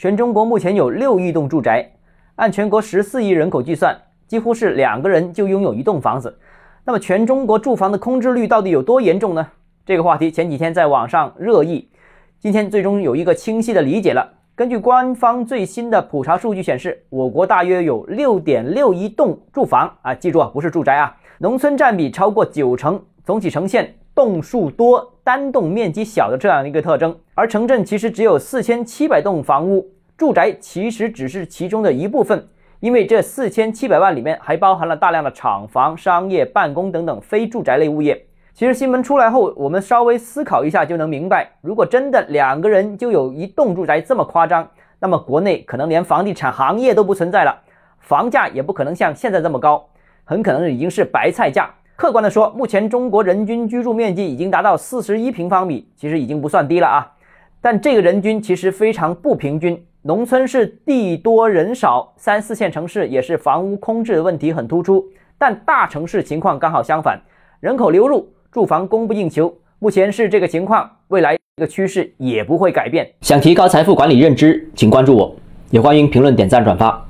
全中国目前有六亿栋住宅，按全国十四亿人口计算，几乎是两个人就拥有一栋房子。那么，全中国住房的空置率到底有多严重呢？这个话题前几天在网上热议，今天最终有一个清晰的理解了。根据官方最新的普查数据显示，我国大约有六点六亿栋住房啊，记住啊，不是住宅啊，农村占比超过九成，总体呈现栋数多、单栋面积小的这样一个特征。而城镇其实只有四千七百栋房屋，住宅其实只是其中的一部分。因为这四千七百万里面还包含了大量的厂房、商业、办公等等非住宅类物业。其实新闻出来后，我们稍微思考一下就能明白，如果真的两个人就有一栋住宅这么夸张，那么国内可能连房地产行业都不存在了，房价也不可能像现在这么高，很可能已经是白菜价。客观的说，目前中国人均居住面积已经达到四十一平方米，其实已经不算低了啊。但这个人均其实非常不平均。农村是地多人少，三四线城市也是房屋空置的问题很突出，但大城市情况刚好相反，人口流入，住房供不应求，目前是这个情况，未来这个趋势也不会改变。想提高财富管理认知，请关注我，也欢迎评论、点赞、转发。